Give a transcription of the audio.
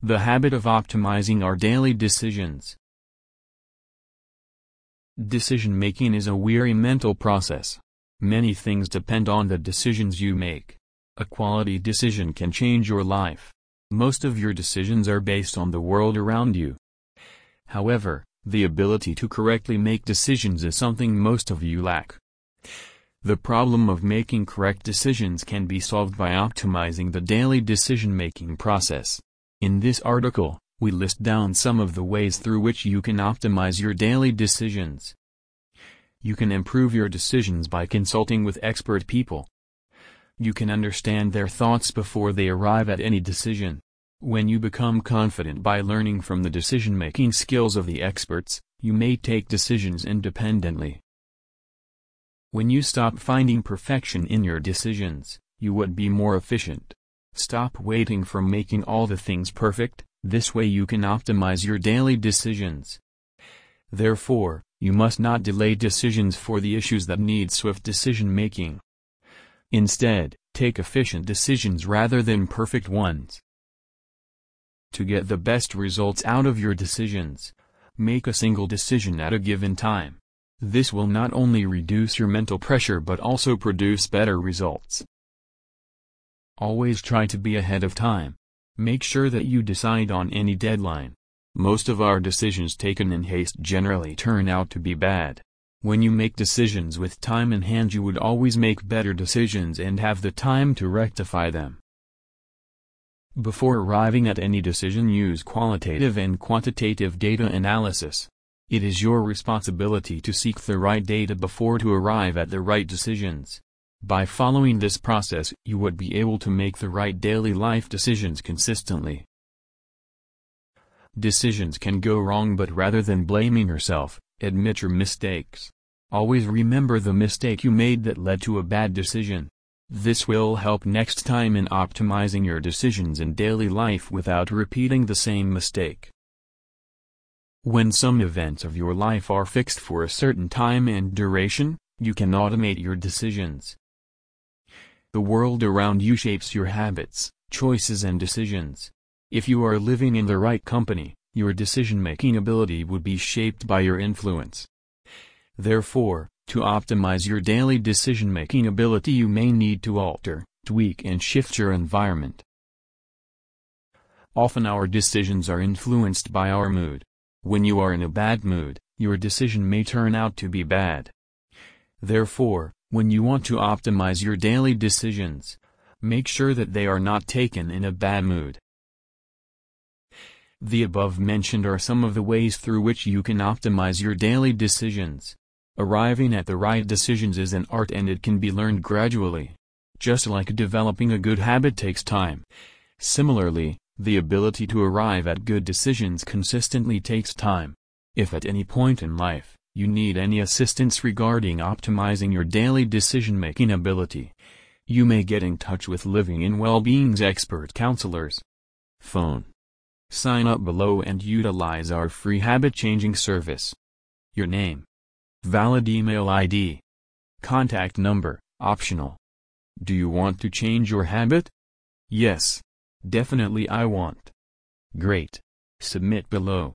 The habit of optimizing our daily decisions. Decision-making is a weary mental process. Many things depend on the decisions you make. A quality decision can change your life. Most of your decisions are based on the world around you. However, the ability to correctly make decisions is something most of you lack. The problem of making correct decisions can be solved by optimizing the daily decision-making process. In this article, we list down some of the ways through which you can optimize your daily decisions. You can improve your decisions by consulting with expert people. You can understand their thoughts before they arrive at any decision. When you become confident by learning from the decision-making skills of the experts, you may take decisions independently. When you stop finding perfection in your decisions, you would be more efficient. Stop waiting for making all the things perfect, this way you can optimize your daily decisions. Therefore, you must not delay decisions for the issues that need swift decision-making. Instead, take efficient decisions rather than perfect ones. To get the best results out of your decisions, make a single decision at a given time. This will not only reduce your mental pressure but also produce better results. Always try to be ahead of time. Make sure that you decide on any deadline. Most of our decisions taken in haste generally turn out to be bad. When you make decisions with time in hand you would always make better decisions and have the time to rectify them. Before arriving at any decision use qualitative and quantitative data analysis. It is your responsibility to seek the right data before to arrive at the right decisions. By following this process you would be able to make the right daily life decisions consistently. Decisions can go wrong but rather than blaming yourself, admit your mistakes. Always remember the mistake you made that led to a bad decision. This will help next time in optimizing your decisions in daily life without repeating the same mistake. When some events of your life are fixed for a certain time and duration, you can automate your decisions. The world around you shapes your habits, choices and decisions. If you are living in the right company, your decision-making ability would be shaped by your influence. Therefore, to optimize your daily decision-making ability you may need to alter, tweak and shift your environment. Often our decisions are influenced by our mood. When you are in a bad mood, your decision may turn out to be bad. Therefore, when you want to optimize your daily decisions, make sure that they are not taken in a bad mood. The above mentioned are some of the ways through which you can optimize your daily decisions. Arriving at the right decisions is an art and it can be learned gradually. Just like developing a good habit takes time. Similarly, the ability to arrive at good decisions consistently takes time. If at any point in life, you need any assistance regarding optimizing your daily decision-making ability, you may get in touch with Living in Well-Being's expert counselors. Phone. Sign up below and utilize our free habit-changing service. Your name. Valid email ID. Contact number, optional. Do you want to change your habit? Yes. Definitely I want. Great. Submit below.